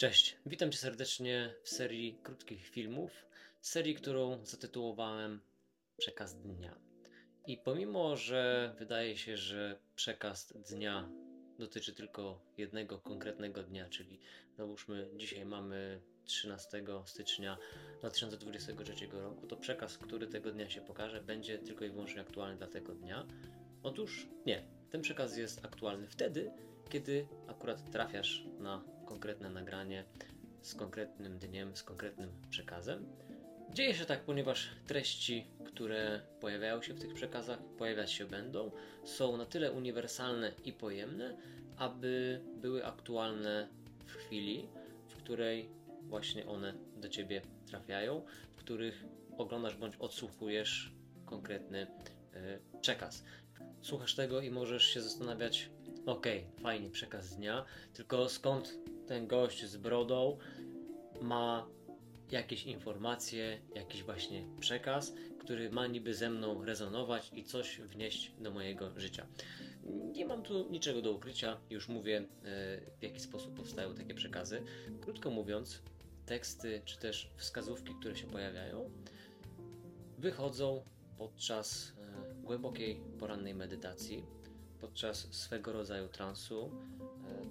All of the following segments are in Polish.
Cześć, witam Cię serdecznie w serii krótkich filmów, serii, którą zatytułowałem Przekaz Dnia. I pomimo, że wydaje się, że przekaz dnia dotyczy tylko jednego konkretnego dnia, czyli załóżmy dzisiaj mamy 13 stycznia 2023 roku, to przekaz, który tego dnia się pokaże, będzie tylko i wyłącznie aktualny dla tego dnia. Otóż nie, ten przekaz jest aktualny wtedy, kiedy akurat trafiasz na konkretne nagranie z konkretnym dniem, z konkretnym przekazem. Dzieje się tak, ponieważ treści, które pojawiają się w tych przekazach, pojawiać się będą, są na tyle uniwersalne i pojemne, aby były aktualne w chwili, w której właśnie one do ciebie trafiają, w których oglądasz bądź odsłuchujesz konkretny y, przekaz. Słuchasz tego i możesz się zastanawiać, okay, fajnie, przekaz dnia, tylko skąd ten gość z brodą ma jakieś informacje, jakiś właśnie przekaz, który ma niby ze mną rezonować i coś wnieść do mojego życia. Nie mam tu niczego do ukrycia, już mówię e, w jaki sposób powstają takie przekazy. Krótko mówiąc, teksty czy też wskazówki, które się pojawiają, wychodzą podczas e, głębokiej porannej medytacji, podczas swego rodzaju transu,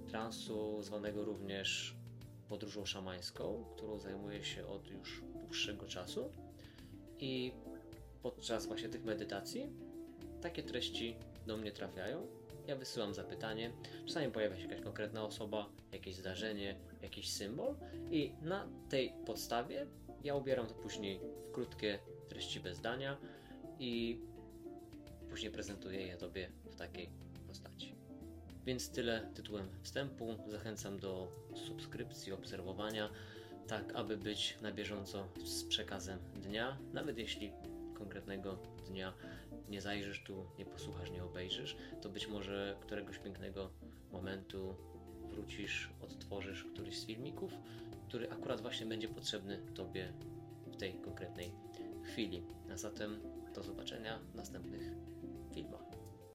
transu zwanego również podróżą szamańską, którą zajmuję się od już dłuższego czasu. I podczas właśnie tych medytacji takie treści do mnie trafiają. Ja wysyłam zapytanie, czasami pojawia się jakaś konkretna osoba, jakieś zdarzenie, jakiś symbol, i na tej podstawie ja ubieram to później w krótkie treści bez zdania i później prezentuję je Tobie w takiej postaci. Więc tyle tytułem wstępu. Zachęcam do subskrypcji, obserwowania, tak aby być na bieżąco z przekazem dnia, nawet jeśli konkretnego dnia nie zajrzysz tu, nie posłuchasz, nie obejrzysz, to być może któregoś pięknego momentu wrócisz, odtworzysz któryś z filmików, który akurat właśnie będzie potrzebny Tobie w tej konkretnej chwili. A zatem do zobaczenia w następnych filmach.